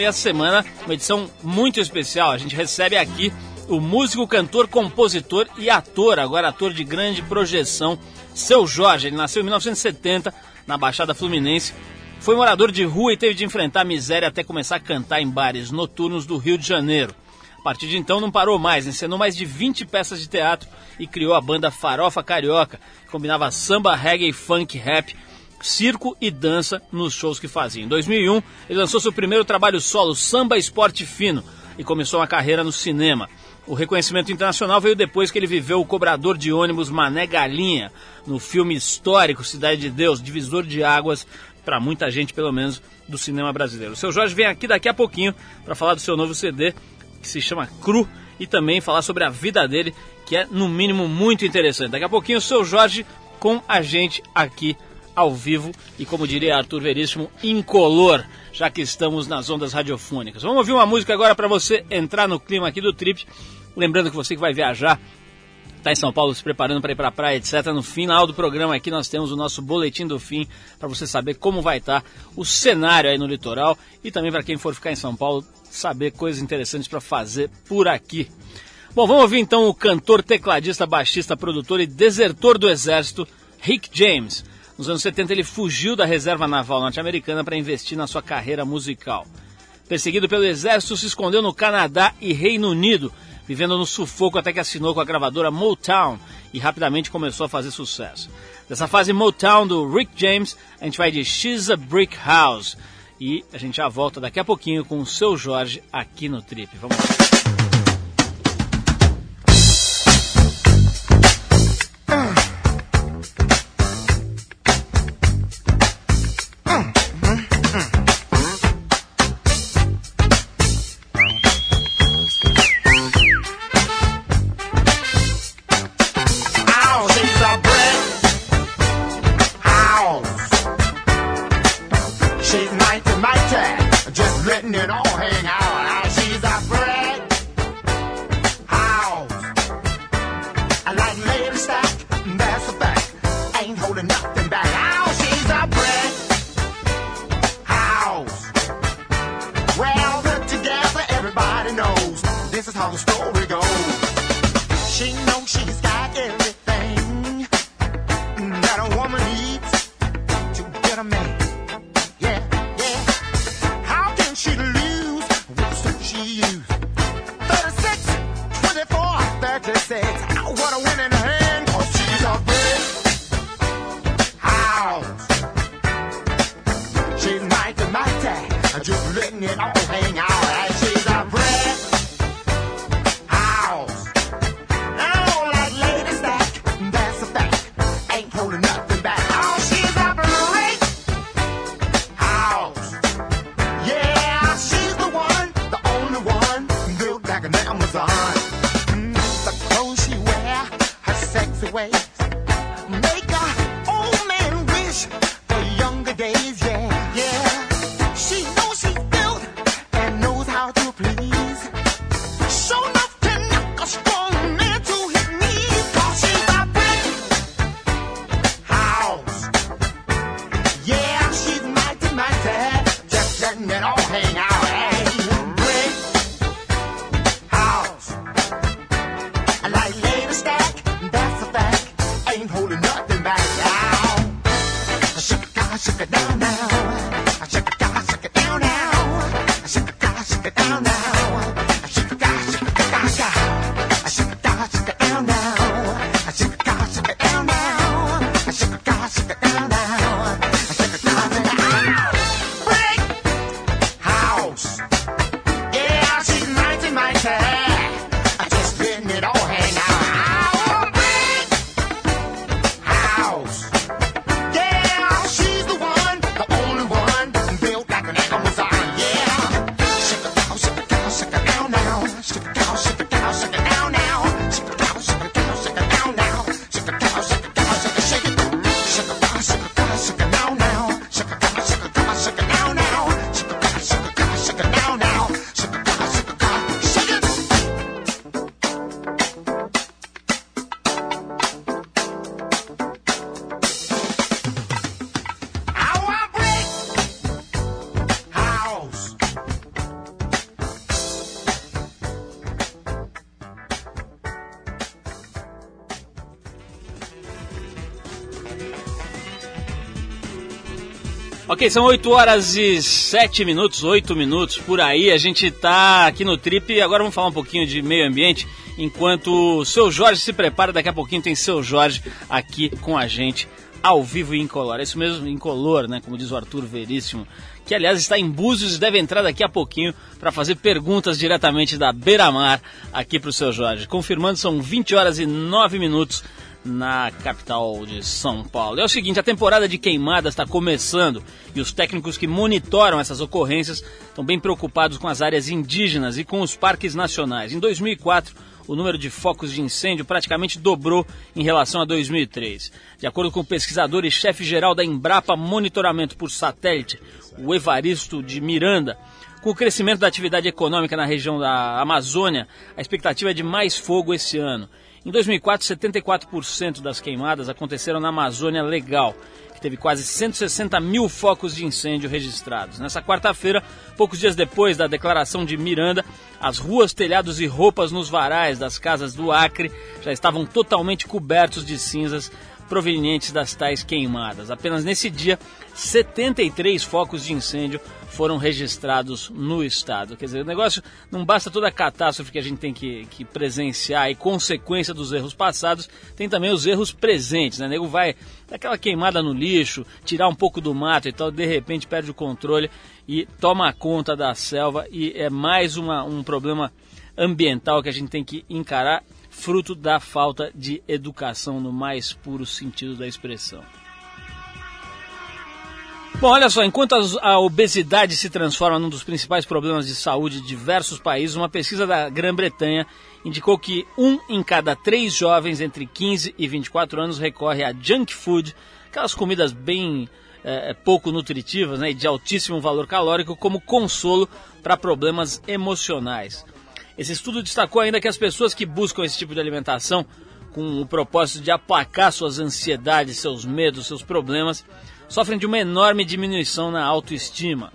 E essa semana, uma edição muito especial. A gente recebe aqui o músico, cantor, compositor e ator, agora ator de grande projeção, Seu Jorge. Ele nasceu em 1970 na Baixada Fluminense. Foi morador de rua e teve de enfrentar a miséria até começar a cantar em bares noturnos do Rio de Janeiro. A partir de então não parou mais, encenou mais de 20 peças de teatro e criou a banda Farofa Carioca, que combinava samba, reggae, funk, rap, circo e dança nos shows que fazia. Em 2001, ele lançou seu primeiro trabalho solo, Samba Esporte Fino, e começou uma carreira no cinema. O reconhecimento internacional veio depois que ele viveu o cobrador de ônibus Mané Galinha, no filme histórico Cidade de Deus, divisor de águas para muita gente, pelo menos, do cinema brasileiro. O seu Jorge vem aqui daqui a pouquinho para falar do seu novo CD, que se chama Cru, e também falar sobre a vida dele, que é, no mínimo, muito interessante. Daqui a pouquinho, o seu Jorge com a gente aqui ao vivo e, como diria Arthur Veríssimo, incolor, já que estamos nas ondas radiofônicas. Vamos ouvir uma música agora para você entrar no clima aqui do trip. Lembrando que você que vai viajar, está em São Paulo se preparando para ir para a praia, etc. No final do programa aqui nós temos o nosso boletim do fim para você saber como vai estar tá o cenário aí no litoral e também para quem for ficar em São Paulo saber coisas interessantes para fazer por aqui. Bom, vamos ouvir então o cantor, tecladista, baixista, produtor e desertor do exército, Rick James. Nos anos 70, ele fugiu da reserva naval norte-americana para investir na sua carreira musical. Perseguido pelo exército, se escondeu no Canadá e Reino Unido, vivendo no sufoco até que assinou com a gravadora Motown e rapidamente começou a fazer sucesso. Dessa fase Motown do Rick James, a gente vai de She's a Brick House. E a gente já volta daqui a pouquinho com o seu Jorge aqui no Trip. Vamos lá. Ok, são 8 horas e 7 minutos, 8 minutos por aí. A gente tá aqui no Trip e agora vamos falar um pouquinho de meio ambiente. Enquanto o seu Jorge se prepara, daqui a pouquinho tem seu Jorge aqui com a gente ao vivo e incolor. É isso mesmo, incolor, né? Como diz o Arthur Veríssimo, que aliás está em Búzios e deve entrar daqui a pouquinho para fazer perguntas diretamente da Beira-Mar aqui para o seu Jorge. Confirmando, são 20 horas e 9 minutos na capital de São Paulo. É o seguinte, a temporada de queimadas está começando e os técnicos que monitoram essas ocorrências estão bem preocupados com as áreas indígenas e com os parques nacionais. Em 2004, o número de focos de incêndio praticamente dobrou em relação a 2003. De acordo com o pesquisador e chefe-geral da Embrapa Monitoramento por Satélite, o Evaristo de Miranda, com o crescimento da atividade econômica na região da Amazônia, a expectativa é de mais fogo esse ano. Em 2004, 74% das queimadas aconteceram na Amazônia Legal, que teve quase 160 mil focos de incêndio registrados. Nessa quarta-feira, poucos dias depois da declaração de Miranda, as ruas, telhados e roupas nos varais das casas do Acre já estavam totalmente cobertos de cinzas provenientes das tais queimadas. Apenas nesse dia, 73 focos de incêndio foram registrados no estado. Quer dizer, o negócio não basta toda a catástrofe que a gente tem que, que presenciar e consequência dos erros passados, tem também os erros presentes, né? O nego vai aquela queimada no lixo, tirar um pouco do mato e tal, de repente perde o controle e toma conta da selva e é mais uma, um problema ambiental que a gente tem que encarar fruto da falta de educação no mais puro sentido da expressão. Bom, olha só, enquanto a obesidade se transforma num dos principais problemas de saúde de diversos países, uma pesquisa da Grã-Bretanha indicou que um em cada três jovens entre 15 e 24 anos recorre a junk food, aquelas comidas bem é, pouco nutritivas né, e de altíssimo valor calórico, como consolo para problemas emocionais. Esse estudo destacou ainda que as pessoas que buscam esse tipo de alimentação com o propósito de aplacar suas ansiedades, seus medos, seus problemas, sofrem de uma enorme diminuição na autoestima.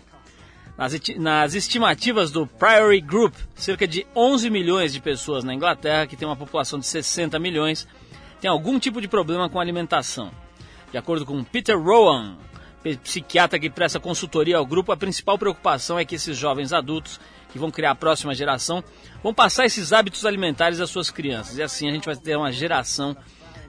Nas, nas, estimativas do Priory Group, cerca de 11 milhões de pessoas na Inglaterra, que tem uma população de 60 milhões, têm algum tipo de problema com alimentação. De acordo com Peter Rowan, psiquiatra que presta consultoria ao grupo, a principal preocupação é que esses jovens adultos que vão criar a próxima geração vão passar esses hábitos alimentares às suas crianças. E assim a gente vai ter uma geração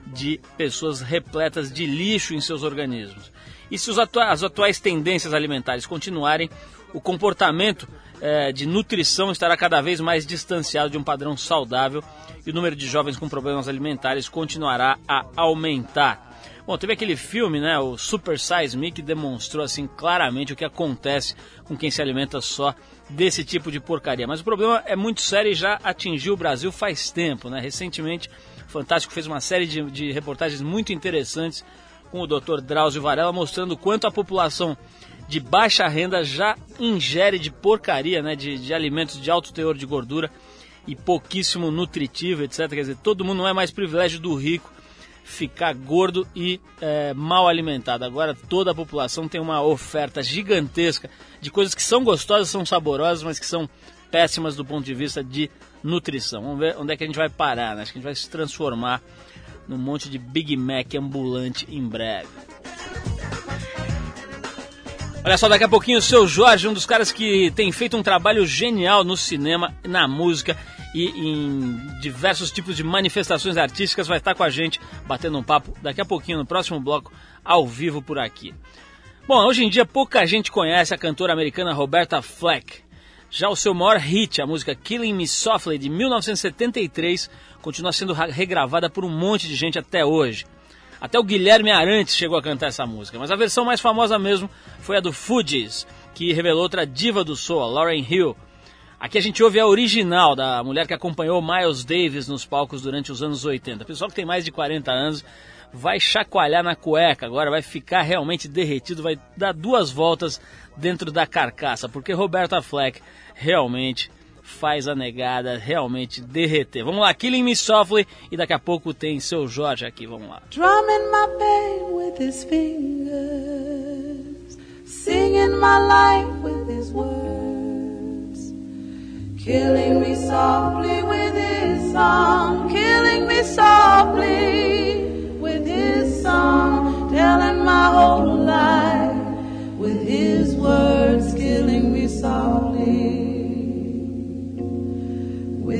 de pessoas repletas de lixo em seus organismos. E se atua as atuais tendências alimentares continuarem, o comportamento é, de nutrição estará cada vez mais distanciado de um padrão saudável e o número de jovens com problemas alimentares continuará a aumentar. Bom, teve aquele filme, né, o Super Size Me, que demonstrou assim claramente o que acontece com quem se alimenta só desse tipo de porcaria. Mas o problema é muito sério e já atingiu o Brasil faz tempo, né? Recentemente, o Fantástico fez uma série de, de reportagens muito interessantes com o Dr. Drauzio Varela mostrando quanto a população de baixa renda já ingere de porcaria, né, de, de alimentos de alto teor de gordura e pouquíssimo nutritivo, etc. Quer dizer, todo mundo não é mais privilégio do rico ficar gordo e é, mal alimentado. Agora toda a população tem uma oferta gigantesca de coisas que são gostosas, são saborosas, mas que são péssimas do ponto de vista de nutrição. Vamos ver onde é que a gente vai parar, né? Acho que a gente vai se transformar num monte de Big Mac ambulante em breve. Olha só, daqui a pouquinho o seu Jorge, um dos caras que tem feito um trabalho genial no cinema, na música e em diversos tipos de manifestações artísticas, vai estar com a gente batendo um papo daqui a pouquinho no próximo bloco, ao vivo por aqui. Bom, hoje em dia pouca gente conhece a cantora americana Roberta Fleck. Já o seu maior hit, a música Killing Me Softly de 1973, continua sendo regravada por um monte de gente até hoje. Até o Guilherme Arantes chegou a cantar essa música, mas a versão mais famosa mesmo foi a do Fugees, que revelou outra diva do soul, Lauren Hill. Aqui a gente ouve a original da mulher que acompanhou Miles Davis nos palcos durante os anos 80. O pessoal que tem mais de 40 anos vai chacoalhar na cueca agora, vai ficar realmente derretido, vai dar duas voltas dentro da carcaça, porque Roberta Fleck realmente faz a negada realmente derreter. Vamos lá, Killing Me Softly e daqui a pouco tem seu Jorge aqui, vamos lá. Drumming my pain with his fingers, singing my life with his words, killing me softly with his song, killing me softly with his song, telling my whole life with his words, killing me softly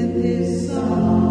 bendição.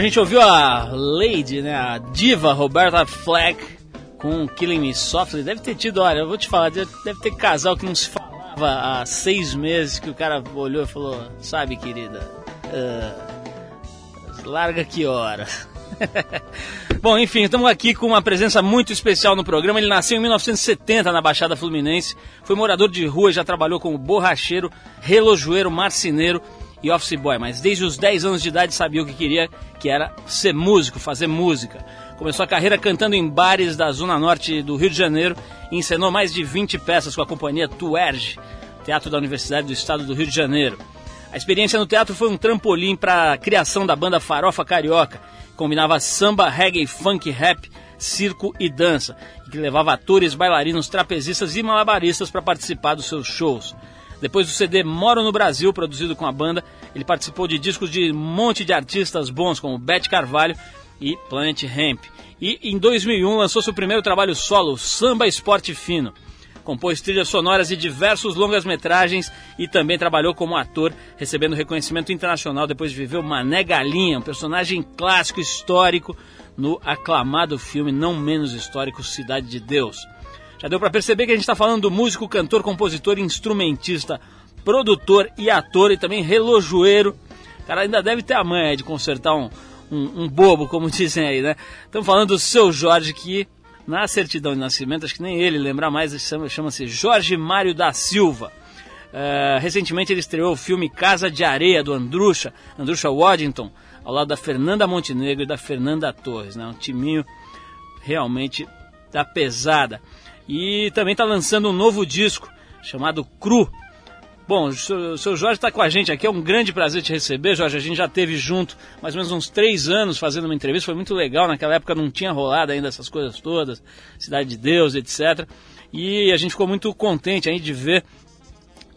A gente ouviu a Lady, né, a diva Roberta Fleck com Killing Me Softly. Deve ter tido, olha, eu vou te falar, deve ter casal que não se falava há seis meses que o cara olhou e falou, sabe, querida, uh, larga que hora. Bom, enfim, estamos aqui com uma presença muito especial no programa. Ele nasceu em 1970 na Baixada Fluminense, foi morador de rua, já trabalhou como borracheiro, relojoeiro, marceneiro e office boy, mas desde os 10 anos de idade sabia o que queria, que era ser músico, fazer música. Começou a carreira cantando em bares da zona norte do Rio de Janeiro e encenou mais de 20 peças com a companhia Tuerge, Teatro da Universidade do Estado do Rio de Janeiro. A experiência no teatro foi um trampolim para a criação da banda Farofa Carioca, que combinava samba, reggae, funk, rap, circo e dança, e que levava atores, bailarinos, trapezistas e malabaristas para participar dos seus shows. Depois do CD Moro no Brasil, produzido com a banda, ele participou de discos de um monte de artistas bons, como Beth Carvalho e Planet Hemp. E em 2001 lançou seu primeiro trabalho solo, Samba Esporte Fino. Compôs trilhas sonoras de diversos longas-metragens e também trabalhou como ator, recebendo reconhecimento internacional depois de viver o Mané Galinha, um personagem clássico histórico no aclamado filme não menos histórico Cidade de Deus. Já deu para perceber que a gente está falando do músico, cantor, compositor, instrumentista, produtor e ator e também relojoeiro. O cara ainda deve ter a manha de consertar um, um, um bobo, como dizem aí, né? Estamos falando do seu Jorge, que na certidão de nascimento, acho que nem ele lembra mais, chama-se Jorge Mário da Silva. Uh, recentemente ele estreou o filme Casa de Areia, do Andrucha, Andrucha Waddington, ao lado da Fernanda Montenegro e da Fernanda Torres, né? Um timinho realmente da pesada. E também está lançando um novo disco chamado Cru. Bom, o seu Jorge está com a gente aqui, é um grande prazer te receber, Jorge. A gente já teve junto mais ou menos uns três anos fazendo uma entrevista, foi muito legal. Naquela época não tinha rolado ainda essas coisas todas, Cidade de Deus, etc. E a gente ficou muito contente aí de ver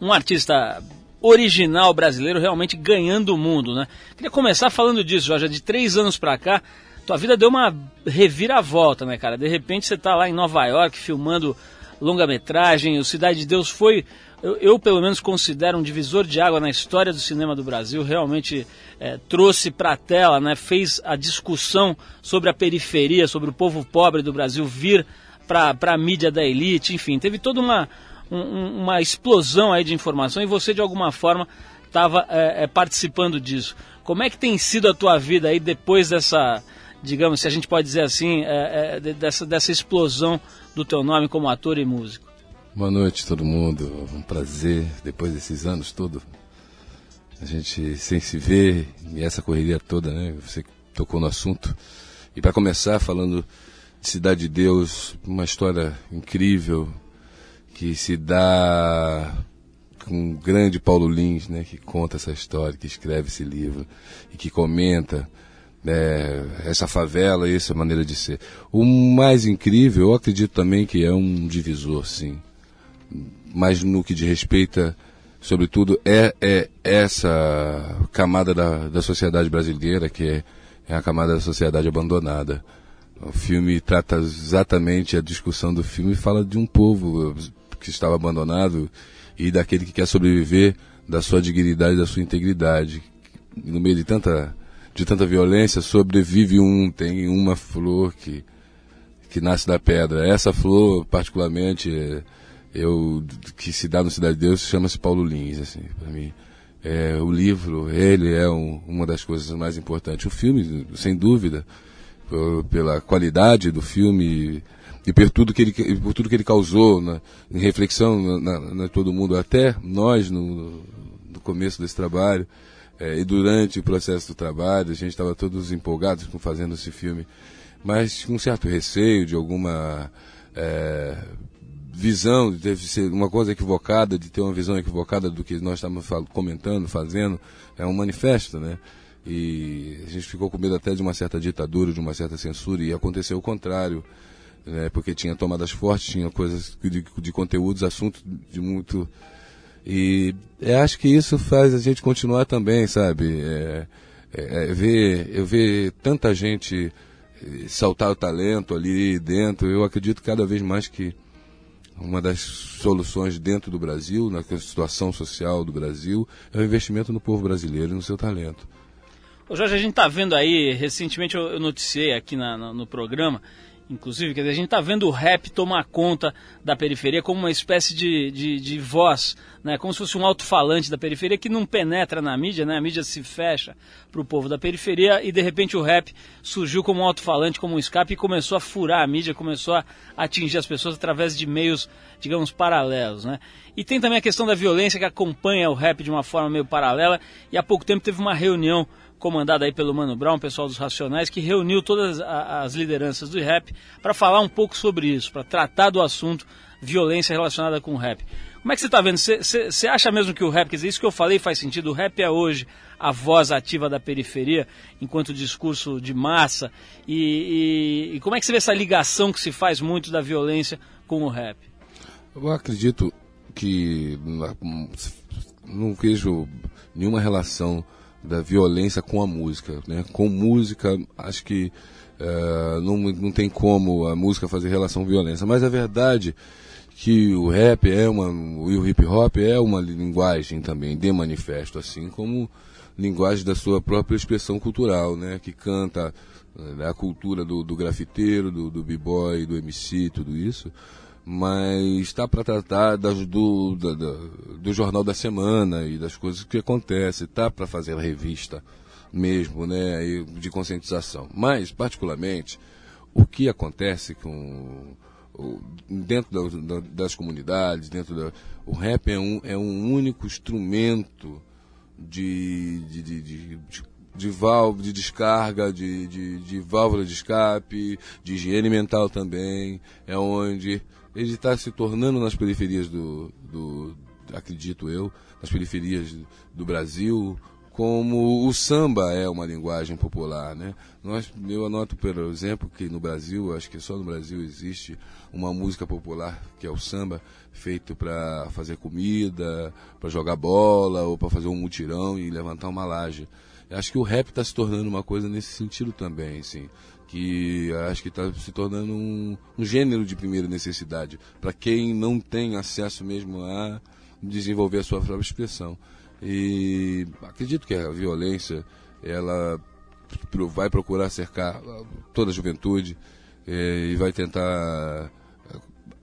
um artista original brasileiro realmente ganhando o mundo, né? Queria começar falando disso, Jorge. De três anos para cá, tua vida deu uma reviravolta, né, cara? De repente você tá lá em Nova York filmando longa-metragem, o Cidade de Deus foi, eu, eu, pelo menos considero um divisor de água na história do cinema do Brasil, realmente é, trouxe para a tela, né, fez a discussão sobre a periferia, sobre o povo pobre do Brasil vir para a mídia da elite, enfim, teve toda uma, um, uma explosão aí de informação e você de alguma forma estava é, é, participando disso. Como é que tem sido a tua vida aí depois dessa digamos, se a gente pode dizer assim, é, é, dessa, dessa explosão do teu nome como ator e músico. Boa noite todo mundo, um prazer depois desses anos todos. A gente sem se ver e essa correria toda, né? Você tocou no assunto. E para começar falando de Cidade de Deus, uma história incrível que se dá com o grande Paulo Lins, né, que conta essa história, que escreve esse livro e que comenta é, essa favela, essa maneira de ser. O mais incrível, eu acredito também que é um divisor, sim. Mas no que diz respeito, sobretudo, é, é essa camada da, da sociedade brasileira, que é, é a camada da sociedade abandonada. O filme trata exatamente a discussão do filme fala de um povo que estava abandonado e daquele que quer sobreviver da sua dignidade, da sua integridade. No meio de tanta de tanta violência, sobrevive um, tem uma flor que, que nasce da pedra. Essa flor, particularmente, eu, que se dá no Cidade de Deus, chama-se Paulo Lins, assim, para mim. É, o livro, ele é um, uma das coisas mais importantes. O filme, sem dúvida, pela qualidade do filme e por tudo que ele, por tudo que ele causou na, em reflexão na, na, na todo mundo, até nós no, no começo desse trabalho, é, e durante o processo do trabalho, a gente estava todos empolgados com fazendo esse filme, mas com um certo receio de alguma é, visão, de ser uma coisa equivocada, de ter uma visão equivocada do que nós estávamos comentando, fazendo. É um manifesto, né? E a gente ficou com medo até de uma certa ditadura, de uma certa censura, e aconteceu o contrário. Né, porque tinha tomadas fortes, tinha coisas de, de conteúdos, assuntos de muito e eu acho que isso faz a gente continuar também, sabe? É, é, é ver, eu ver tanta gente eh, saltar o talento ali dentro, eu acredito cada vez mais que uma das soluções dentro do Brasil, na situação social do Brasil, é o investimento no povo brasileiro e no seu talento. Ô Jorge, a gente está vendo aí, recentemente eu noticiei aqui na, no, no programa, Inclusive, quer dizer, a gente está vendo o rap tomar conta da periferia como uma espécie de, de, de voz, né? como se fosse um alto-falante da periferia que não penetra na mídia, né? a mídia se fecha para o povo da periferia e de repente o rap surgiu como um alto-falante, como um escape e começou a furar a mídia, começou a atingir as pessoas através de meios, digamos, paralelos. Né? E tem também a questão da violência que acompanha o rap de uma forma meio paralela e há pouco tempo teve uma reunião comandada aí pelo Mano Brown, pessoal dos Racionais, que reuniu todas as lideranças do rap para falar um pouco sobre isso, para tratar do assunto violência relacionada com o rap. Como é que você está vendo? Você acha mesmo que o rap, quer dizer, isso que eu falei faz sentido? O rap é hoje a voz ativa da periferia, enquanto discurso de massa. E, e, e como é que você vê essa ligação que se faz muito da violência com o rap? Eu acredito que não vejo nenhuma relação da violência com a música. Né? Com música, acho que uh, não, não tem como a música fazer relação com violência. Mas a verdade que o rap é uma, e o hip hop é uma linguagem também de manifesto, assim como linguagem da sua própria expressão cultural, né? Que canta né, a cultura do, do grafiteiro, do, do b-boy, do MC, tudo isso mas está para tratar das, do, da, da, do jornal da semana e das coisas que acontecem, está para fazer revista mesmo, né, de conscientização. Mas, particularmente, o que acontece com dentro da, das comunidades, dentro da, o rap é um, é um único instrumento de, de, de, de de válvula de descarga, de, de, de, válvula de escape, de higiene mental também. É onde ele está se tornando nas periferias do, do, acredito eu, nas periferias do Brasil, como o samba é uma linguagem popular, né? Nós, eu anoto, por exemplo, que no Brasil, acho que só no Brasil existe uma música popular que é o samba, feito para fazer comida, para jogar bola ou para fazer um mutirão e levantar uma laje. Acho que o rap está se tornando uma coisa nesse sentido também, assim, que acho que está se tornando um, um gênero de primeira necessidade para quem não tem acesso mesmo a desenvolver a sua própria expressão. E acredito que a violência ela vai procurar cercar toda a juventude é, e vai tentar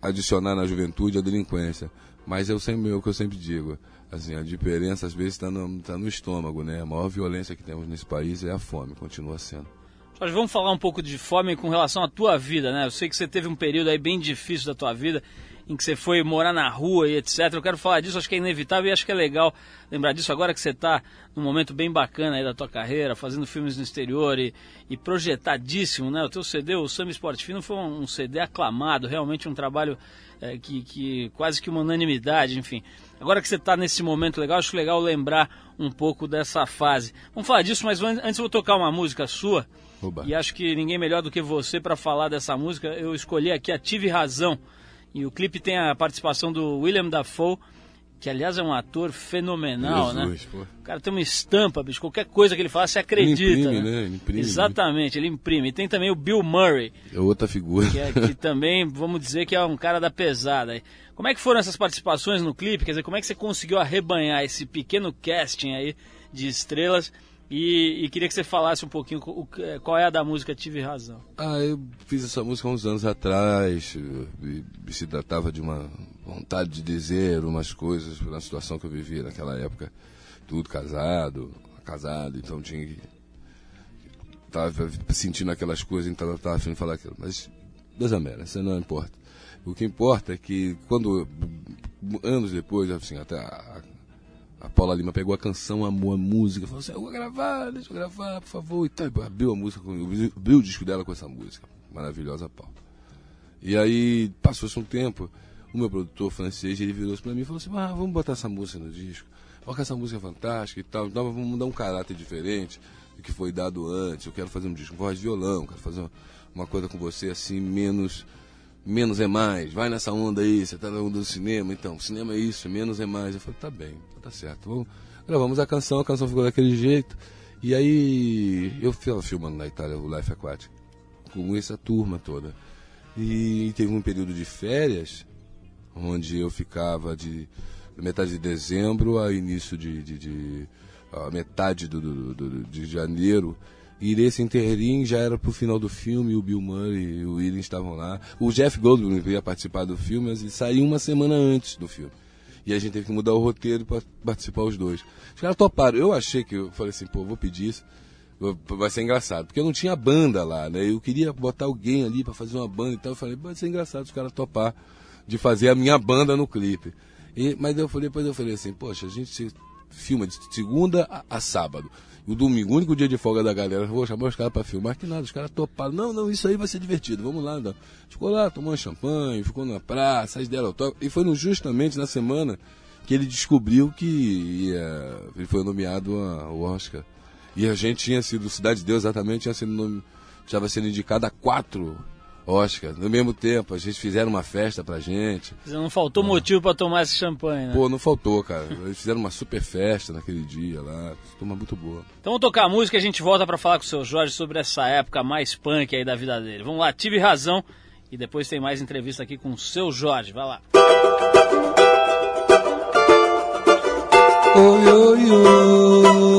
adicionar na juventude a delinquência. Mas eu sempre, é o que eu sempre digo, assim, a diferença às vezes está no, tá no estômago, né? A maior violência que temos nesse país é a fome, continua sendo. Jorge, vamos falar um pouco de fome com relação à tua vida, né? Eu sei que você teve um período aí bem difícil da tua vida, em que você foi morar na rua e etc. Eu quero falar disso, acho que é inevitável e acho que é legal lembrar disso agora que você está num momento bem bacana aí da tua carreira, fazendo filmes no exterior e, e projetadíssimo, né? O teu CD, o Samba Esporte Fino, foi um, um CD aclamado, realmente um trabalho é, que, que quase que uma unanimidade, enfim. Agora que você está nesse momento legal, acho legal lembrar um pouco dessa fase. Vamos falar disso, mas antes eu vou tocar uma música sua. Oba. E acho que ninguém melhor do que você para falar dessa música. Eu escolhi aqui a Tive Razão e o clipe tem a participação do William Dafoe, que aliás é um ator fenomenal, né? Jesus, né? Pô. O cara tem uma estampa, bicho. Qualquer coisa que ele fala, você acredita. Ele imprime, né? né? Ele imprime, Exatamente, ele imprime. E tem também o Bill Murray. É outra figura. Que, é, que também, vamos dizer que é um cara da pesada. Como é que foram essas participações no clipe? Quer dizer, como é que você conseguiu arrebanhar esse pequeno casting aí de estrelas? E, e, queria que você falasse um pouquinho o, qual é a da música Tive Razão. Ah, eu fiz essa música uns anos atrás, se tratava de uma vontade de dizer umas coisas na situação que eu vivia naquela época. Tudo casado, casado, então tinha que. Tava sentindo aquelas coisas, então estava afim de falar aquilo. Mas, Deus amera, isso não importa. O que importa é que quando, anos depois, assim, até a, a Paula Lima pegou a canção, amou a música, falou assim, eu vou gravar, deixa eu gravar, por favor. E tal, abriu a música, abriu o disco dela com essa música. Maravilhosa, Paula. E aí, passou-se um tempo, o meu produtor francês, ele virou-se para mim e falou assim, ah, vamos botar essa música no disco. Olha que essa música é fantástica e tal, então vamos dar um caráter diferente do que foi dado antes. Eu quero fazer um disco com voz de violão, quero fazer uma coisa com você assim, menos menos é mais, vai nessa onda aí, você tá na onda do cinema, então, cinema é isso, menos é mais. Eu falei, tá bem, tá certo. Vamos, gravamos a canção, a canção ficou daquele jeito. E aí eu estava filmando na Itália o Life Aquatic com essa turma toda. E teve um período de férias, onde eu ficava de metade de dezembro a início de, de, de a metade do, do, do, de janeiro e nesse interim já era pro final do filme, o Bill Murray e o William estavam lá. O Jeff Goldblum ia participar do filme, mas ele saiu uma semana antes do filme. E a gente teve que mudar o roteiro para participar os dois. Os caras toparam. Eu achei que, eu falei assim, pô, vou pedir isso, vai ser engraçado. Porque eu não tinha banda lá, né? Eu queria botar alguém ali para fazer uma banda e tal. Eu falei, vai ser engraçado os caras topar de fazer a minha banda no clipe. E, mas eu falei, depois eu falei assim, poxa, a gente filma de segunda a, a sábado o domingo, o único dia de folga da galera, vou chamar os caras pra filmar, que nada, os caras toparam. Não, não, isso aí vai ser divertido, vamos lá. Não. Ficou lá, tomou um champanhe, ficou na praça, aí deram autógrafo. E foi justamente na semana que ele descobriu que ia, ele foi nomeado ao Oscar. E a gente tinha sido, Cidade de Deus exatamente, tinha sido nome, estava sendo indicado a quatro Oscar. No mesmo tempo, a gente fizeram uma festa pra gente. Não faltou ah. motivo para tomar esse champanhe, né? Pô, não faltou, cara. Eles fizeram uma super festa naquele dia lá. Turma muito boa. Então vamos tocar a música e a gente volta para falar com o seu Jorge sobre essa época mais punk aí da vida dele. Vamos lá, tive razão. E depois tem mais entrevista aqui com o seu Jorge. Vai lá. Oi, oi, oi.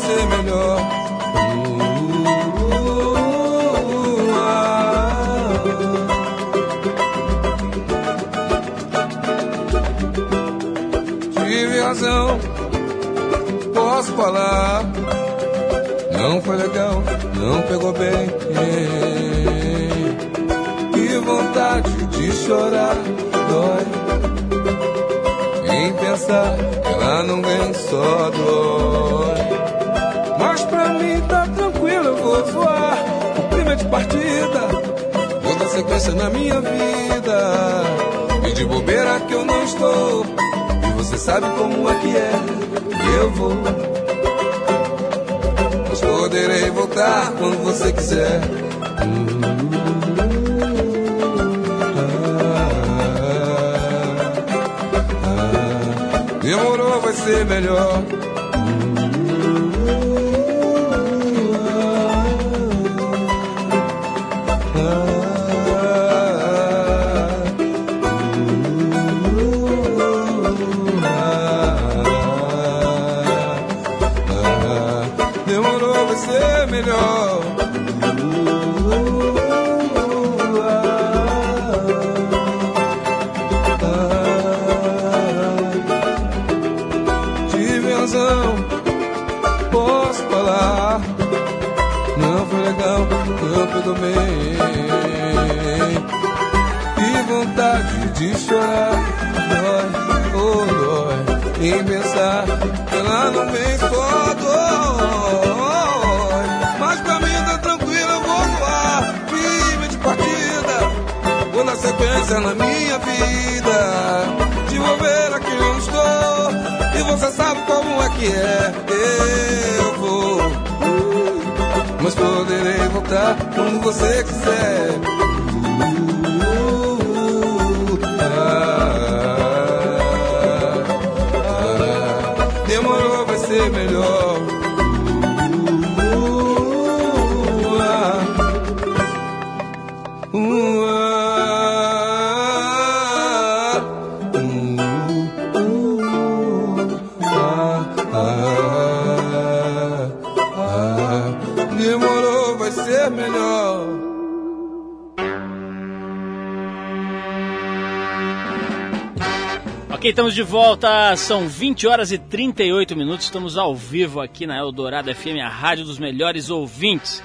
Ser melhor. Tive razão, posso falar. Não foi legal, não pegou bem. Que vontade de chorar, dói. Em pensar ela não vem, só dói. Voar. O clima é de partida, vou dar sequência na minha vida. E de bobeira que eu não estou. E você sabe como é que é. Eu vou poderei voltar quando você quiser. Demorou, vai ser melhor. Pegou bem. Que vontade de chorar, dói, oh dói. Pensar que ela não vem só dói. Mas pra mim tá tranquilo, eu vou voar. Time de partida, vou na sequência na minha vida. De bobeira que eu estou, e você sabe como é que é. Eu mas poderei voltar quando você quiser. Ok, estamos de volta. São 20 horas e 38 minutos. Estamos ao vivo aqui na Eldorado FM, a rádio dos melhores ouvintes.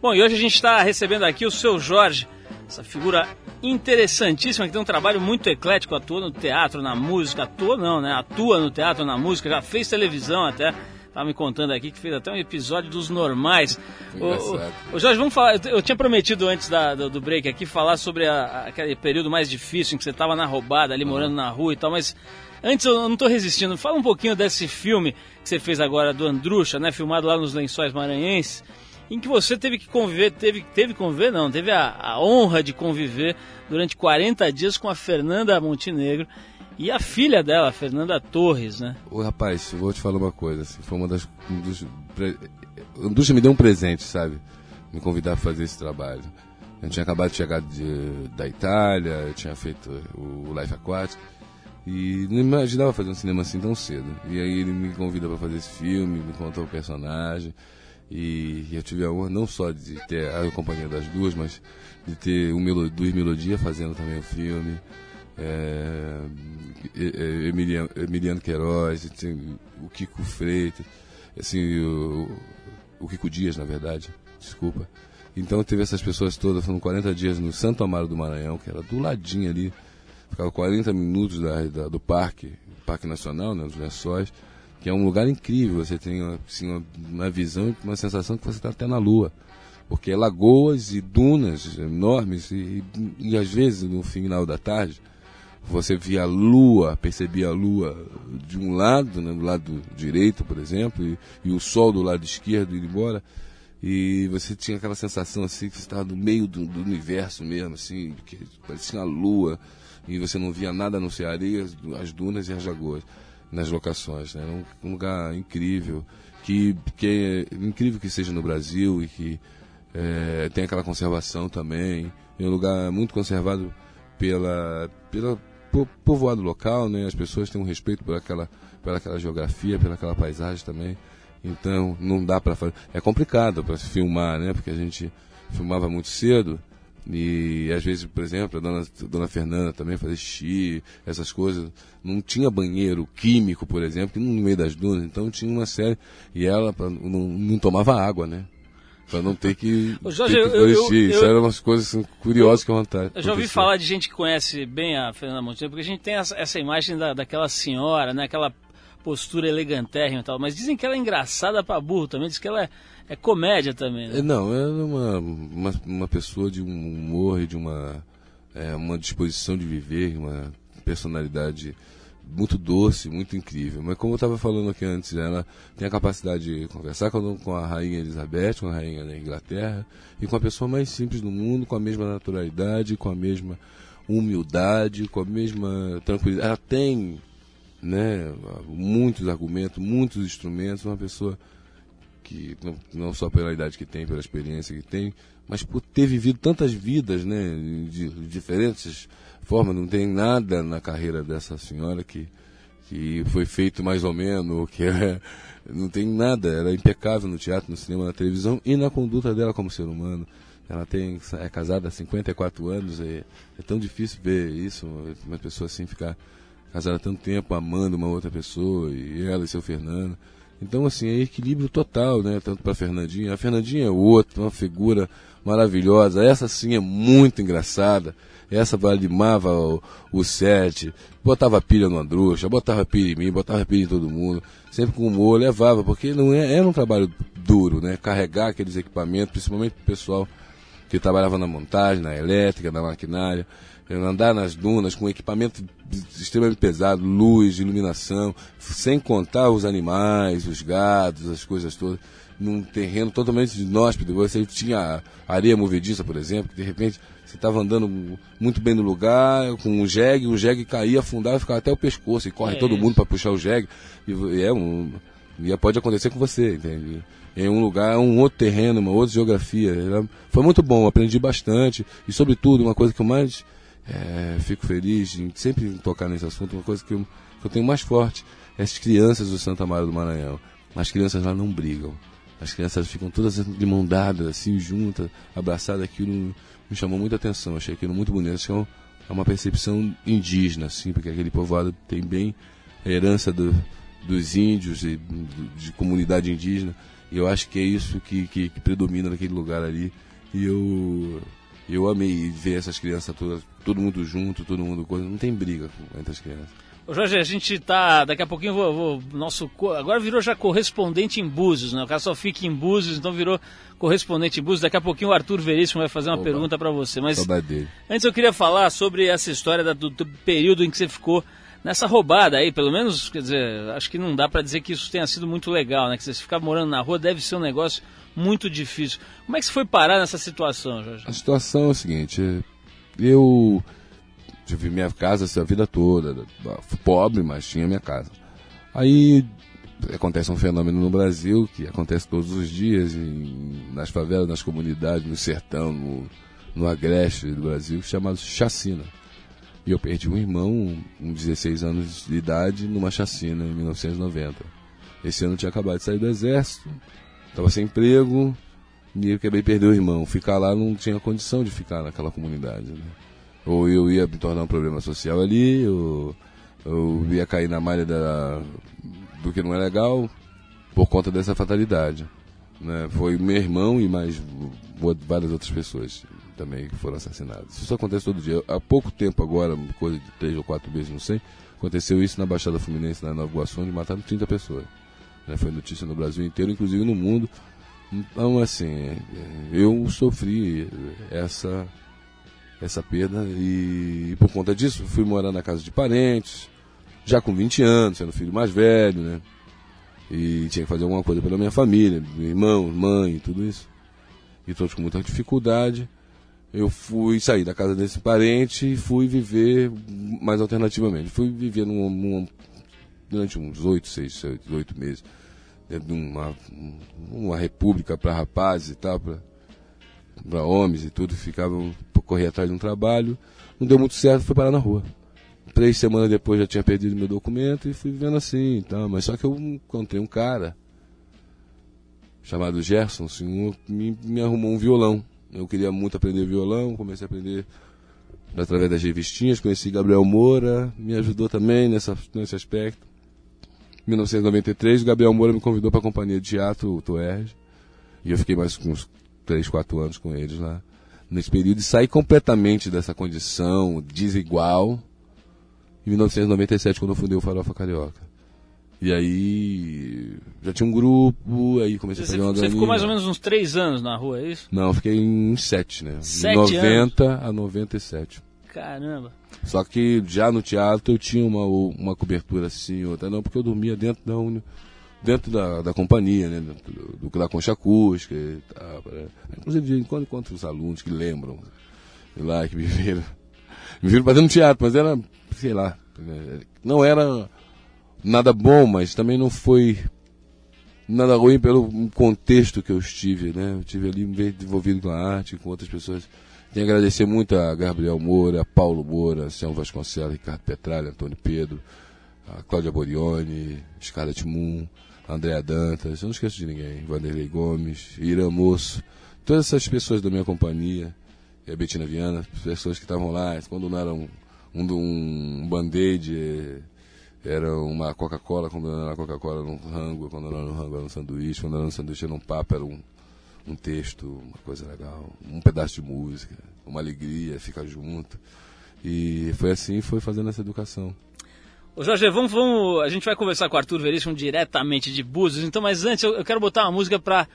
Bom, e hoje a gente está recebendo aqui o seu Jorge, essa figura interessantíssima que tem um trabalho muito eclético, atua no teatro, na música, atua não, né? Atua no teatro, na música, já fez televisão até. Tava me contando aqui que fez até um episódio dos normais. Ô, ô, Jorge, vamos falar. Eu tinha prometido antes da, do, do, break aqui falar sobre a, a, aquele período mais difícil em que você estava na roubada, ali morando na rua e tal, mas antes eu não estou resistindo. Fala um pouquinho desse filme que você fez agora do Andrucha, né? Filmado lá nos Lençóis Maranhenses, em que você teve que conviver, teve, teve conviver, não, teve a, a honra de conviver durante 40 dias com a Fernanda Montenegro e a filha dela, a Fernanda Torres, né? Ô rapaz, vou te falar uma coisa, assim, foi uma das. Um dos. Andrucha me deu um presente, sabe? Me convidar a fazer esse trabalho. Eu tinha acabado de chegar de, da Itália, eu tinha feito o Life Aquatic e não imaginava fazer um cinema assim tão cedo. E aí ele me convida para fazer esse filme, me contou o personagem. E eu tive a honra não só de ter a companhia das duas, mas de ter melo, duas melodias fazendo também o filme. É, Emiliano, Emiliano Queiroz, o Kiko Freitas, assim, o, o, Kiko Dias, na verdade, desculpa. Então teve essas pessoas todas, foram 40 dias no Santo Amaro do Maranhão, que era do ladinho ali, ficava 40 minutos da, da, do parque, Parque Nacional, né, dos Lençóis, que é um lugar incrível, você tem assim, uma, uma visão uma sensação que você está até na Lua porque é lagoas e dunas enormes e, e, e, às vezes no final da tarde você via a lua, percebia a lua de um lado, né, do lado direito, por exemplo, e, e, o sol do lado esquerdo indo embora, e você tinha aquela sensação assim que você estava no meio do, do, universo mesmo, assim, que parecia uma lua, e você não via nada no ser areia, as dunas e as lagoas nas locações. Né? Era um, lugar incrível, que, que é incrível que seja no Brasil e que é, tem aquela conservação também. É um lugar muito conservado pela, pela povoado local, né? As pessoas têm um respeito por aquela, pela aquela geografia, pela aquela paisagem também. Então não dá para fazer. É complicado para se filmar, né? Porque a gente filmava muito cedo e às vezes, por exemplo, a dona, a dona Fernanda também fazia xixi, essas coisas. Não tinha banheiro químico, por exemplo, no meio das dunas. Então tinha uma série. E ela não, não tomava água, né? Pra não ter que, Jorge, ter que eu, eu, Isso eram umas coisas assim, curiosas que vontade. Eu já ouvi falar de gente que conhece bem a Fernanda Montenegro, porque a gente tem essa, essa imagem da, daquela senhora, né? Aquela postura elegantérrima e tal. Mas dizem que ela é engraçada pra burro também, diz que ela é, é comédia também, né? É, não, ela é uma, uma, uma, pessoa de um humor e de uma, é, uma disposição de viver, uma personalidade muito doce, muito incrível. Mas como eu estava falando aqui antes, ela tem a capacidade de conversar com, a rainha Elizabeth, com a rainha da Inglaterra, e com a pessoa mais simples do mundo, com a mesma naturalidade, com a mesma humildade, com a mesma tranquilidade. Ela tem né, muitos argumentos, muitos instrumentos, uma pessoa que não, não só pela idade que tem, pela experiência que tem, mas por ter vivido tantas vidas, né, de diferentes forma, não tem nada na carreira dessa senhora que, que foi feito mais ou menos, que é, não tem nada, ela é impecável no teatro, no cinema, na televisão e na conduta dela como ser humano. Ela tem, é casada há 54 anos, é, é tão difícil ver isso, uma pessoa assim ficar casada há tanto tempo, amando uma outra pessoa, e ela e seu Fernando. Então, assim, é equilíbrio total, né? Tanto para Fernandinha. A Fernandinha é outra, uma figura maravilhosa. Essa sim é muito engraçada. Essa valimava o, o set, botava pilha no Andrucha, botava pilha em mim, botava pilha em todo mundo, sempre com humor, levava, porque não é, era um trabalho duro, né? Carregar aqueles equipamentos, principalmente o pessoal que trabalhava na montagem, na elétrica, na maquinária, andar nas dunas com equipamento extremamente pesado, luz, iluminação, sem contar os animais, os gados, as coisas todas num terreno totalmente inóspito. Você tinha areia movediça, por exemplo, que de repente você estava andando muito bem no lugar, com um jegue, o jegue caía, afundava, ficava até o pescoço, e corre é todo isso. mundo para puxar o jegue. E é um. E pode acontecer com você, entende? Em um lugar, um outro terreno, uma outra geografia. Foi muito bom, aprendi bastante. E, sobretudo, uma coisa que eu mais é, fico feliz em sempre tocar nesse assunto, uma coisa que eu, que eu tenho mais forte é as crianças do Santa Maria do Maranhão. As crianças lá não brigam. As crianças ficam todas de mão dada, assim, juntas, abraçadas. Aquilo me chamou muita atenção. Achei aquilo muito bonito. Acho que é, é uma percepção indígena, assim, porque aquele povoado tem bem a herança do, dos índios e de comunidade indígena. E eu acho que é isso que, que, que predomina naquele lugar ali. E eu, eu amei ver essas crianças todas, todo mundo junto, todo mundo coisa. Não tem briga entre as crianças. Ô Jorge, a gente tá. Daqui a pouquinho vou, vou, nosso. Agora virou já correspondente em Búzios, né? O cara só fica em Búzios, então virou correspondente em Búzios. Daqui a pouquinho o Arthur Veríssimo vai fazer uma Opa, pergunta para você. Mas antes eu queria falar sobre essa história do, do, período em que você ficou nessa roubada aí, pelo menos, quer dizer, acho que não dá para dizer que isso tenha sido muito legal, né? Que você ficar morando na rua deve ser um negócio muito difícil. Como é que você foi parar nessa situação, Jorge? A situação é o seguinte, eu Tive minha casa assim, a vida toda, pobre, mas tinha minha casa. Aí acontece um fenômeno no Brasil que acontece todos os dias, em, nas favelas, nas comunidades, no sertão, no, no agreste do Brasil, chamado chacina. E eu perdi um irmão, com 16 anos de idade, numa chacina em 1990. Esse ano tinha acabado de sair do exército, estava sem emprego, e eu acabei perder o irmão. Ficar lá não tinha condição de ficar naquela comunidade. Né? ou eu ia me tornar um problema social ali, ou eu ia cair na malha da, do que não é legal por conta dessa fatalidade. Né? Foi meu irmão e mais várias outras pessoas também que foram assassinadas. Isso acontece todo dia. Há pouco tempo agora, coisa de três ou quatro meses, não sei, aconteceu isso na Baixada Fluminense, na Nova Iguaçu, onde mataram 30 pessoas. Né? Foi notícia no Brasil inteiro, inclusive no mundo. Então, assim, eu sofri essa essa perda e, e, por conta disso fui morar na casa de parentes, já com 20 anos, sendo filho mais velho, né? E tinha que fazer alguma coisa pela minha família, irmão, mãe, tudo isso. E todos com muita dificuldade. Eu fui sair da casa desse parente e fui viver mais alternativamente. Fui viver num, num, durante uns oito, seis, oito meses, dentro de uma, uma república para rapazes e tal, para homens e tudo, ficavam correr atrás de um trabalho. Não deu muito certo, fui parar na rua. Três semanas depois já tinha perdido meu documento e fui vivendo assim. Então, mas só que eu encontrei um cara chamado Gerson, um senhor, me, me arrumou um violão. Eu queria muito aprender violão, comecei a aprender através das revistinhas, conheci Gabriel Moura, me ajudou também nessa, nesse aspecto. Em 1993, Gabriel Moura me convidou para a companhia de teatro, o Tuerge, e eu fiquei mais uns 3, 4 anos com eles lá nesse período e saí completamente dessa condição desigual em 1997, quando eu fundei o Farofa Carioca. E aí já tinha um grupo, aí comecei você, a fazer uma Você ficou mais ou menos uns três anos na rua, é isso? Não, eu fiquei em sete, né? Sete 90 anos? a 97. Caramba. Só que já no teatro eu tinha uma, uma cobertura assim, outra não, porque eu dormia dentro da uni, dentro da, da companhia, né? Do, do, da concha acústica e tal. Inclusive, de quando encontro os alunos que lembram lá, que me viram, me viram fazendo teatro, mas era, sei lá, não era nada bom, mas também não foi nada ruim pelo contexto que eu estive, né? Eu estive ali envolvido com a arte, com outras pessoas. Tenho que agradecer muito a Gabriel Moura, a Paulo Moura, Selma Vasconcelos, Ricardo Petralha, Antônio Pedro, a Cláudia Borioni, Scarlett Moon, Andréa Dantas, eu não esqueço de ninguém, Vanderlei Gomes, Irã Moço, todas essas pessoas da minha companhia, e a Betina Viana, pessoas que estavam lá, quando não eram um, um, um band-aid, era uma Coca-Cola, quando não era Coca-Cola era um rango, quando não era um rango era um sanduíche, quando era um sanduíche era um papo, era um, um texto, uma coisa legal, um pedaço de música, uma alegria, ficar junto. E foi assim, foi fazendo essa educação. Ô Jorge, vamos, vamos, a gente vai conversar com o Arthur Veríssimo diretamente de Búzios, então, mas antes eu, eu quero botar uma música para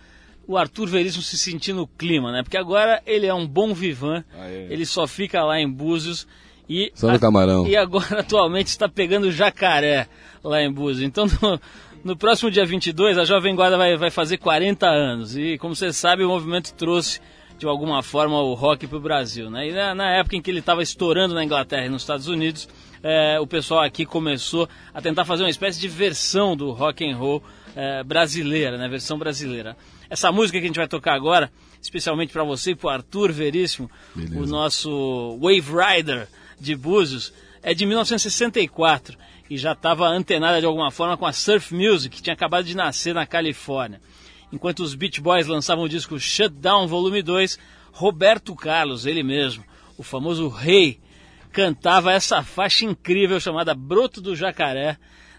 o Arthur Veríssimo se sentir no clima, né? Porque agora ele é um bom vivan, Ah, é. ele só fica lá em Búzios e, Só no camarão. e agora atualmente está pegando jacaré lá em Búzios. Então no, no próximo dia 22 a Jovem Guarda vai, vai fazer 40 anos e como você sabe o movimento trouxe de alguma forma o rock para o Brasil, né? E na, na época em que ele estava estourando na Inglaterra e nos Estados Unidos, é, o pessoal aqui começou a tentar fazer uma espécie de versão do rock and roll é, brasileira, né? Versão brasileira. Essa música que a gente vai tocar agora, especialmente para você e para o Arthur Veríssimo, Beleza. o nosso Wave Rider de Búzios, é de 1964 e já estava antenada de alguma forma com a Surf Music, que tinha acabado de nascer na Califórnia. Enquanto os Beach Boys lançavam o disco Shutdown Volume 2, Roberto Carlos, ele mesmo, o famoso rei, cantava essa faixa incrível chamada Broto do Jacaré,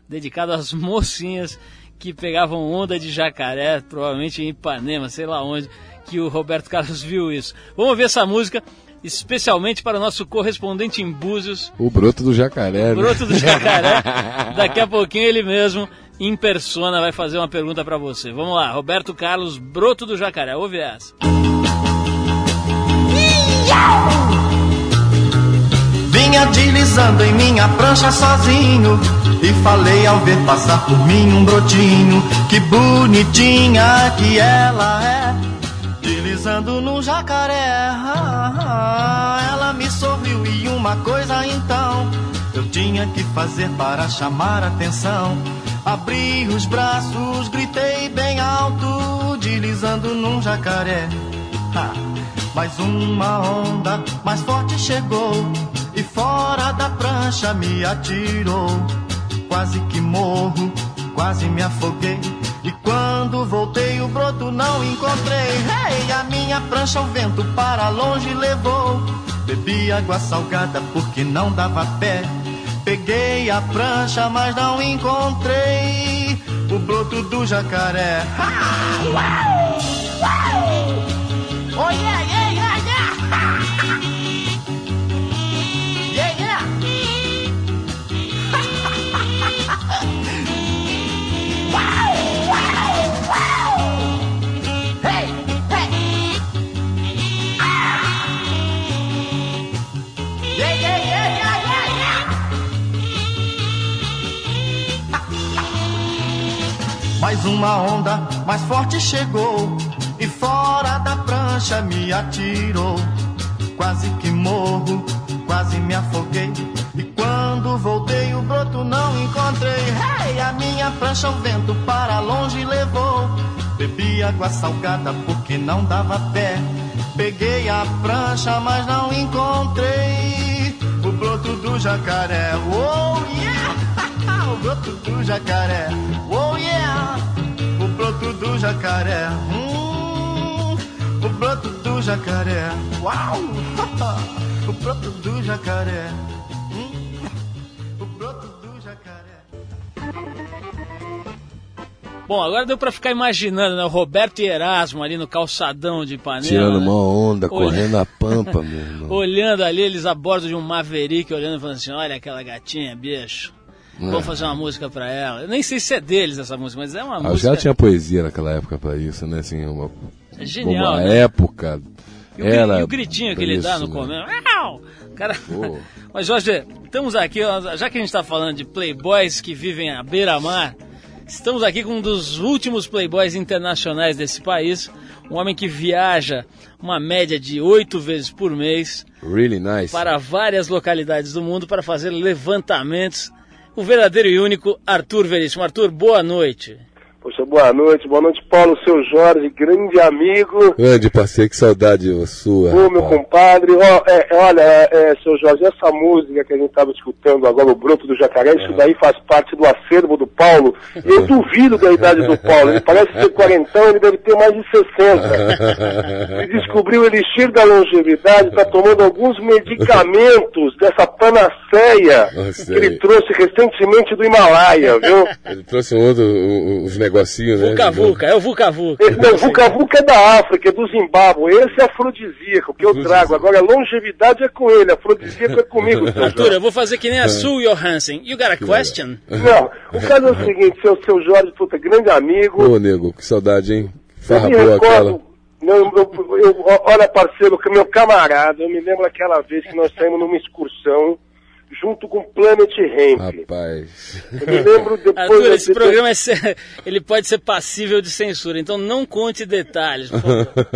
dedicada às mocinhas que pegavam onda de jacaré, provavelmente em Ipanema, sei lá onde, que o Roberto Carlos viu isso. Vamos ouvir essa música, especialmente para o nosso correspondente em Búzios, O broto do jacaré, né? Broto do Jacaré. Daqui a pouquinho ele mesmo, em persona, vai fazer uma pergunta para você. Vamos lá, Roberto Carlos, Broto do Jacaré, ouve essa. Vinha deslizando em minha prancha sozinho E falei ao ver passar por mim um brotinho Que bonitinha que ela é Deslizando no jacaré Ela me sorriu e uma coisa então Eu tinha que fazer para chamar atenção Abri os braços, gritei bem alto Deslizando num jacaré! Mas uma onda mais forte chegou e fora da prancha me atirou. Quase que morro, quase me afoguei. E quando voltei o broto não encontrei. Ei, a minha prancha o vento para longe levou. Bebi água salgada porque não dava pé. Peguei a prancha, mas não encontrei o broto do jacaré. Ha! Uau! Uau! Oh yeah, Mais uma onda mais forte chegou e fora da prancha me atirou. Quase que morro, quase me afoguei. E quando voltei, o broto não encontrei. Hey, a minha prancha o vento para longe levou. Bebi água salgada porque não dava pé. Peguei a prancha, mas não encontrei o broto do jacaré. Oh yeah! o broto do jacaré. Oh broto do jacaré. Hum, o broto do jacaré. Uau! o broto do jacaré. Hum, o broto do jacaré. Bom, agora deu pra ficar imaginando, né? O Roberto e Erasmo ali no calçadão de Ipanema. Tirando né? uma onda, Olha- correndo a pampa, meu irmão. Olhando ali, eles a bordo de um Maverick, olhando e falando assim: olha aquela gatinha, bicho. Vamos fazer uma música pra ela. Eu nem sei se é deles essa música, mas é uma Ah, música já tinha poesia naquela época pra isso, né? Assim, uma, genial. uma né? época. E o, era e o gritinho que ele isso, dá no né? começo. Cara, Pô. mas Jorge, estamos aqui, já que a gente está falando de playboys que vivem à beira-mar, estamos aqui com um dos últimos playboys internacionais desse país, um homem que viaja uma média de oito vezes por mês Really nice. para várias localidades do mundo para fazer levantamentos. O verdadeiro e único Arthur Veríssimo. Arthur, boa noite. Poxa, boa noite, boa noite, Paulo, seu Jorge, grande amigo. Grande parceiro, que saudade sua. Ô, meu compadre, ó, é, é, olha, é, seu Jorge, essa música que a gente estava escutando agora, o Broto do Jacaré, isso daí faz parte do acervo do Paulo. E eu duvido da idade do Paulo, ele parece ter quarentão, ele deve ter mais de 60. Ele descobriu o elixir da longevidade, está tomando alguns medicamentos dessa panaceia que ele trouxe recentemente do Himalaia, viu? Ele trouxe um outro, um- uns negocinhos, né? Vuca Vuca, é o Vuca Vuca. Esse, não, Vuca Vuca é da África, é do Zimbábue. Esse é afrodisíaco que eu trago. Agora, a longevidade é com ele, afrodisíaco é comigo. Arthur, eu vou fazer que nem a Sue Johansen. You got a question? Não, o caso é o seguinte, seu, seu Jorge, puta, grande amigo. Ô, nego, que saudade, hein? eu Farra me boa aquela. recordo, não, eu, eu- olha, parceiro, que meu camarada, eu me lembro aquela vez que nós saímos numa excursão junto com Planet Hemp. Rapaz. Eu me lembro depois... Arthur, esse programa é ser- ele pode ser passível de censura, então não conte detalhes.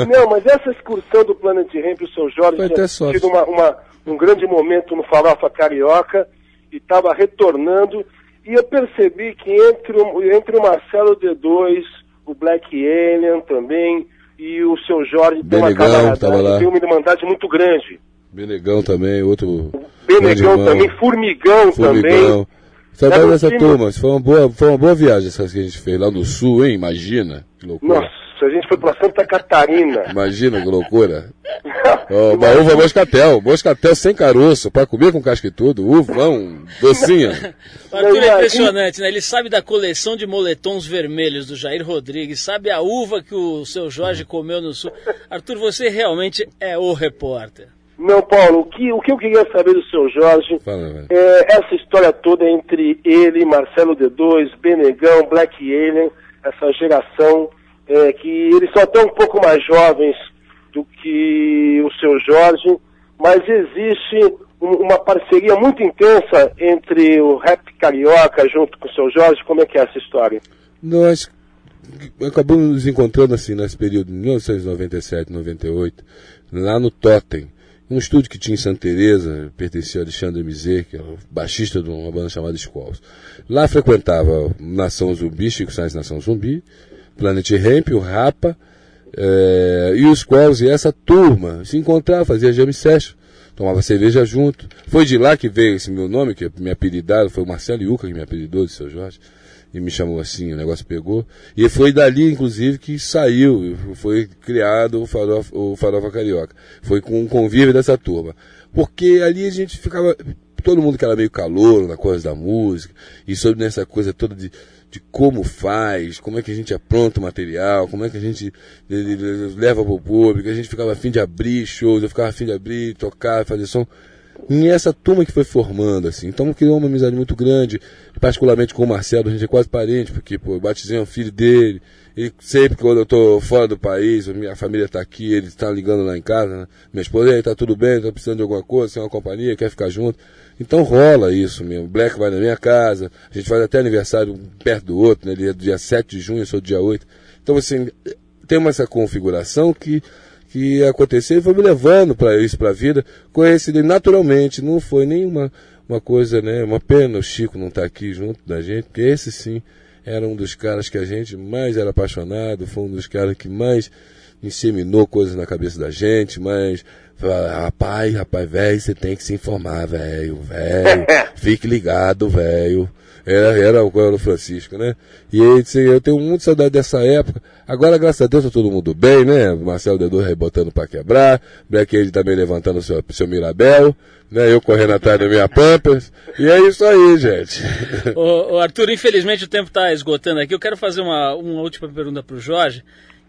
Não, mas essa excursão do Planet Ramp, o seu Jorge Foi tinha tido uma, uma- um grande momento no Farofa Carioca e estava retornando. E eu percebi que entre, o- entre o Marcelo D2, o Black Alien também, e o seu Jorge tem uma camaradagem, tem uma irmandade muito grande. Benegão também, outro. Benegão também, Formigão, também. Formigão. Um dessa time- turma. Foi uma, boa, foi uma boa viagem essa que a gente fez lá no sul, hein? Imagina. Que loucura. Nossa, a gente foi para Santa Catarina. Imagina que loucura. Ó, uma uva moscatel. Moscatel sem caroço, pra comer com casca e tudo. Uvão, docinha. O Arthur é impressionante, né? Ele sabe da coleção de moletons vermelhos do Jair Rodrigues, sabe a uva que o seu Jorge comeu no sul. Arthur, você realmente é o repórter. Não, Paulo, o que, o que eu queria saber do seu Jorge Fala. É, essa história toda entre ele, Marcelo D2, Benegão, Black Alien, essa geração, é, que eles são até um pouco mais jovens do que o seu Jorge, mas existe um- uma parceria muito intensa entre o rap carioca junto com o seu Jorge. Como é que é essa história? Nós acabamos nos encontrando assim nesse período de 1997, 98, lá no Totem. Um estúdio que tinha em Santa Teresa, pertencia a Alexandre Mizet, que é o baixista de uma banda chamada Squalls. Lá frequentava Nação Zumbi, Chico Sainz Nação Zumbi, Planet Ramp, o Rapa, eh, e os Squalls e essa turma se encontrava, fazia jam tomava cerveja junto. Foi de lá que veio esse meu nome, que me apelidaram, foi o Marcelo Iuca que me apelidou de seu Jorge e me chamou assim, o negócio pegou. E foi dali, inclusive, que saiu, foi criado o Farofa, o Farofa Carioca. Foi com o convívio dessa turma. Porque ali a gente ficava todo mundo que era meio calor na coisa da música, e sobre nessa coisa toda de, de como faz, como é que a gente apronta o material, como é que a gente leva para o público, a gente ficava afim de abrir shows, eu ficava afim de abrir, tocar, fazer som. E essa turma que foi formando, assim. Então criou uma amizade muito grande, particularmente com o Marcelo, a gente é quase parente, porque pô, eu batizei um filho dele, e sempre quando eu estou fora do país, minha família está aqui, ele está ligando lá em casa, né? minha esposa, está tudo bem, está precisando de alguma coisa, tem uma companhia, quer ficar junto. Então rola isso mesmo. Black vai na minha casa, a gente faz até aniversário perto do outro, né? Ele é dia 7 de junho, eu sou dia 8. Então, assim, tem uma essa configuração que, que aconteceu e foi me levando para isso, para a vida, conhecido naturalmente, não foi nenhuma uma coisa, né? Uma pena o Chico não estar tá aqui junto da gente, porque esse sim era um dos caras que a gente mais era apaixonado, foi um dos caras que mais inseminou coisas na cabeça da gente, rapaz, rapaz, velho, você tem que se informar, velho, velho, fique ligado, velho. Era, era, o Francisco, né? E assim, eu tenho muito saudade dessa época. Agora, graças a Deus, tá todo mundo bem, né? Marcelo Dedo rebotando para quebrar, Black Age também levantando o seu, seu Mirabel, né? Eu correndo atrás da minha Pampers. E é isso aí, gente. Ô, ô Arthur, infelizmente o tempo está esgotando aqui. Eu quero fazer uma, uma última pergunta para o Jorge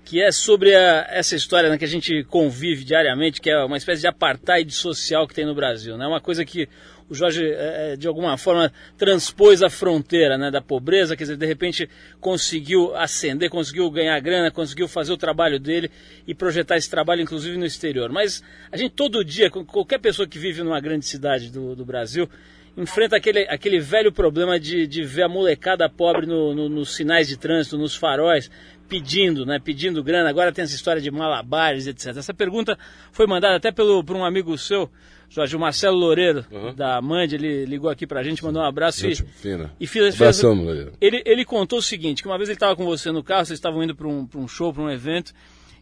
que é sobre a, essa história né, que a gente convive diariamente, que é uma espécie de apartheid social que tem no Brasil. Né? Uma coisa que o Jorge, é, é, de alguma forma, transpôs a fronteira né, da pobreza, quer dizer, de repente conseguiu ascender, conseguiu ganhar grana, conseguiu fazer o trabalho dele e projetar esse trabalho, inclusive, no exterior. Mas a gente todo dia, qualquer pessoa que vive numa grande cidade do, do Brasil, enfrenta aquele, aquele velho problema de, de ver a molecada pobre no, no, nos sinais de trânsito, nos faróis, pedindo, né, pedindo grana. Agora tem essa história de malabares, etc. Essa pergunta foi mandada até pelo, por um amigo seu, Jorge, Marcelo Loureiro, uhum. da Mand, ele ligou aqui pra gente, mandou um abraço gente, e, fina. e fez, fez Loureiro. ele, ele contou o seguinte, que uma vez ele estava com você no carro, vocês estavam indo para um, um show, para um evento,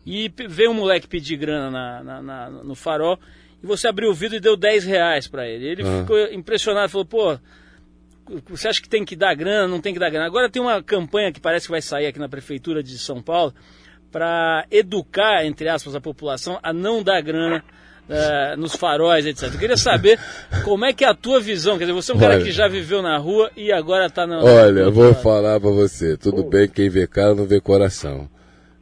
e veio um moleque pedir grana na, na, na, no farol, e você abriu o vidro e deu 10 reais para ele. Ele uhum. ficou impressionado, falou, pô, você acha que tem que dar grana, não tem que dar grana? Agora tem uma campanha que parece que vai sair aqui na Prefeitura de São Paulo para educar, entre aspas, a população a não dar grana uh, nos faróis, etc. Eu queria saber como é que é a tua visão. Quer dizer, você é um cara que já viveu na rua e agora está na. Olha, eu vou falar para você. Tudo oh. bem, quem vê cara não vê coração.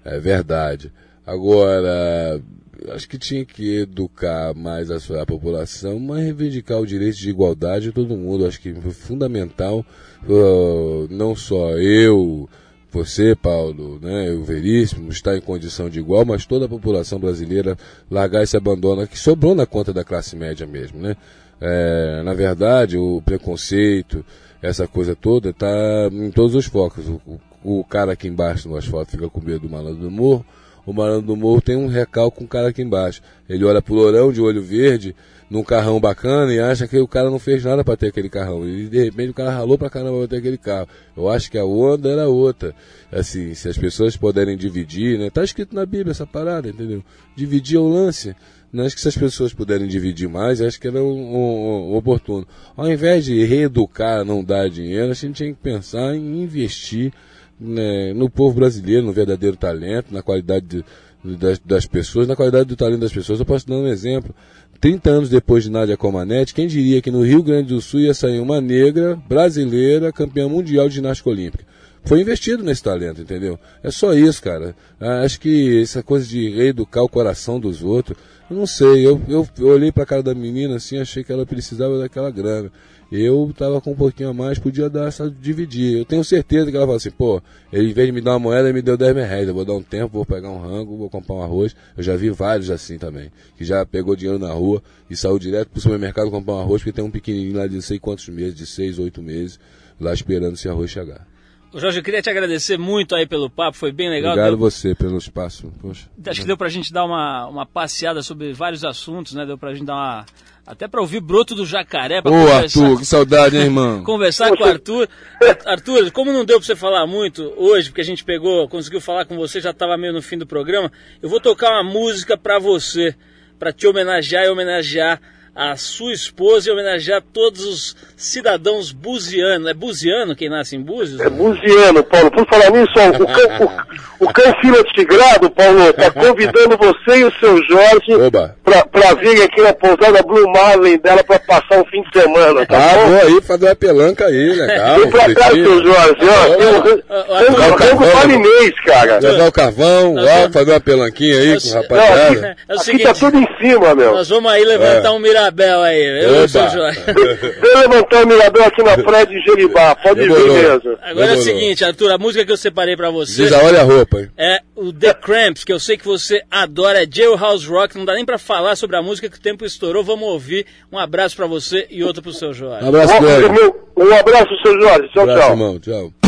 É verdade. Agora, acho que tinha que educar mais a sua população, mas reivindicar o direito de igualdade de todo mundo. Acho que foi fundamental, uh, não só eu, você, Paulo, né, o Veríssimo, está em condição de igual, mas toda a população brasileira largar esse abandono que sobrou na conta da classe média mesmo, né? É, na verdade, o preconceito, essa coisa toda, está em todos os focos. O, o, o, cara aqui embaixo no asfalto fica com medo do malandro do morro, o malandro do morro tem um recalque com o cara aqui embaixo. Ele olha pro lourão de olho verde, num carrão bacana e acha que o cara não fez nada para ter aquele carrão. E de repente o cara ralou pra caramba pra ter aquele carro. Eu acho que a onda era outra. Assim, se as pessoas puderem dividir, né? Tá escrito na Bíblia essa parada, entendeu? Dividir é o lance. Não acho que se as pessoas puderem dividir mais, acho que era um, um, um, oportuno. Ao invés de reeducar, não dar dinheiro, a gente tinha que pensar em investir né, no povo brasileiro, no verdadeiro talento, na qualidade de, das, das, pessoas, na qualidade do talento das pessoas. Eu posso dar um exemplo. 30 anos depois de Nádia Comanete, quem diria que no Rio Grande do Sul ia sair uma negra brasileira campeã mundial de ginástica olímpica? Foi investido nesse talento, entendeu? É só isso, cara. Ah, acho que essa coisa de reeducar o coração dos outros, eu não sei. Eu, eu, eu olhei pra cara da menina assim, achei que ela precisava daquela grana eu tava com um pouquinho a mais, podia dar essa dividir. Eu tenho certeza que ela fala assim, pô, ele em vez de me dar uma moeda, ele me deu 10 mil reais. Eu vou dar um tempo, vou pegar um rango, vou comprar um arroz. Eu já vi vários assim também, que já pegou dinheiro na rua e saiu direto pro supermercado comprar um arroz, porque tem um pequenininho lá de sei quantos meses, de 6, 8 meses, lá esperando esse arroz chegar. Jorge, eu queria te agradecer muito aí pelo papo, foi bem legal. Obrigado deu... você pelo espaço. Poxa. Acho que deu pra gente dar uma, uma passeada sobre vários assuntos, né? Deu pra gente dar uma até para ouvir Broto do Jacaré. Ô, Arthur, que saudade, hein, irmão? conversar com o Arthur. Arthur, como não deu para você falar muito hoje, porque a gente pegou, conseguiu falar com você, já estava meio no fim do programa, eu vou tocar uma música para você, para te homenagear e homenagear a sua esposa e homenagear todos os cidadãos buzianos. É buziano quem nasce em Búzios? É buziano, Paulo. Por falar nisso, ó, o, cão, o, o cão fila tigrado, Paulo, está convidando você e o seu Jorge para vir aqui na pousada Blue Marlin dela para passar um fim de semana, tá ah, bom? vou aí fazer uma pelanca aí, legal. Vem pra cá, seu Jorge, ó. Tem um palinês, cara. Levar o carvão, ó, fazer uma pelanquinha aí com o rapaziada. É aqui tá tudo em cima, meu. Nós vamos aí levantar um Mirabel aí, eu o seu Jorge. Vem levantar um Mirabel aqui na praia de Jeribá, pode vir mesmo. Agora é o seguinte, Arthur, a música que eu separei pra você... Diz a olha a roupa, hein? É o The Cramps, que eu sei que você adora, é Jailhouse Rock, não dá nem pra falar sobre a música que o tempo estourou, vamos ouvir. Um abraço pra você e outro pro seu Jorge. Um abraço, Um, um abraço, seu Jorge. Tchau, um abraço, tchau. Irmão. Tchau.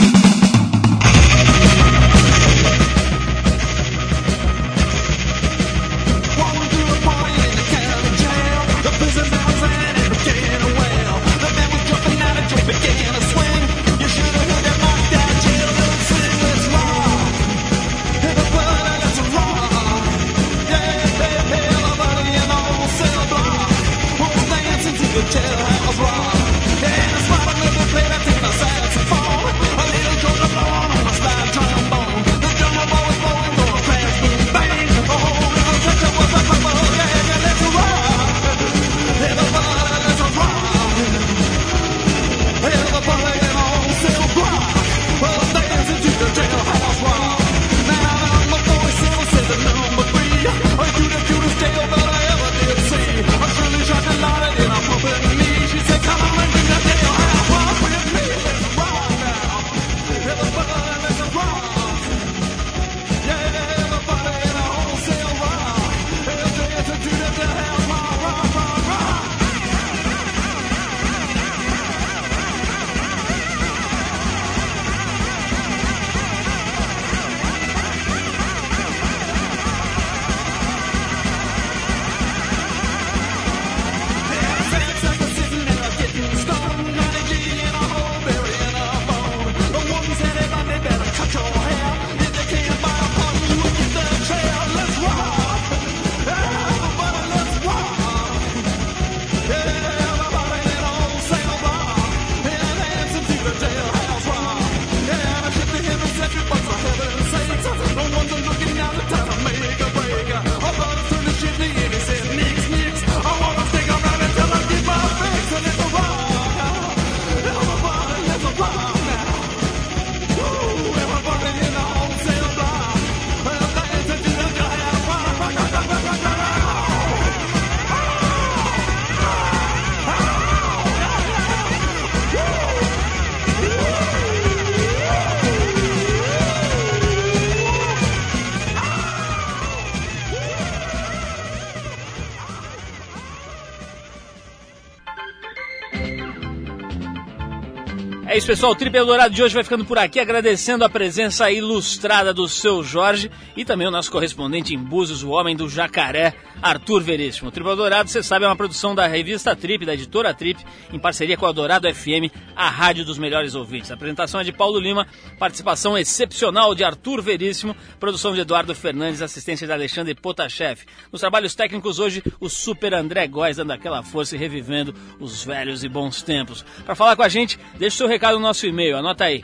Isso, pessoal. O Trip Eldorado de hoje vai ficando por aqui, agradecendo a presença ilustrada do seu Jorge e também o nosso correspondente em Búzios, o homem do jacaré, Arthur Veríssimo. O Trip Eldorado, você sabe, é uma produção da revista Trip, da editora Trip, em parceria com a Dourado FM, a rádio dos melhores ouvintes. A apresentação é de Paulo Lima, participação excepcional de Arthur Veríssimo, produção de Eduardo Fernandes, assistência de Alexandre Potashev. Nos trabalhos técnicos hoje, o super André Góes dando aquela força e revivendo os velhos e bons tempos. Para falar com a gente, deixe seu recado no nosso e-mail, anota aí,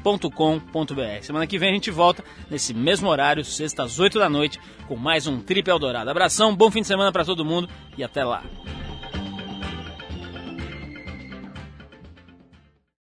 radio@trip.com.br. Semana que vem a gente volta nesse mesmo horário, sexta às 8 da noite, com mais um Trip Eldorado. Abração, bom fim de semana para todo mundo e até lá.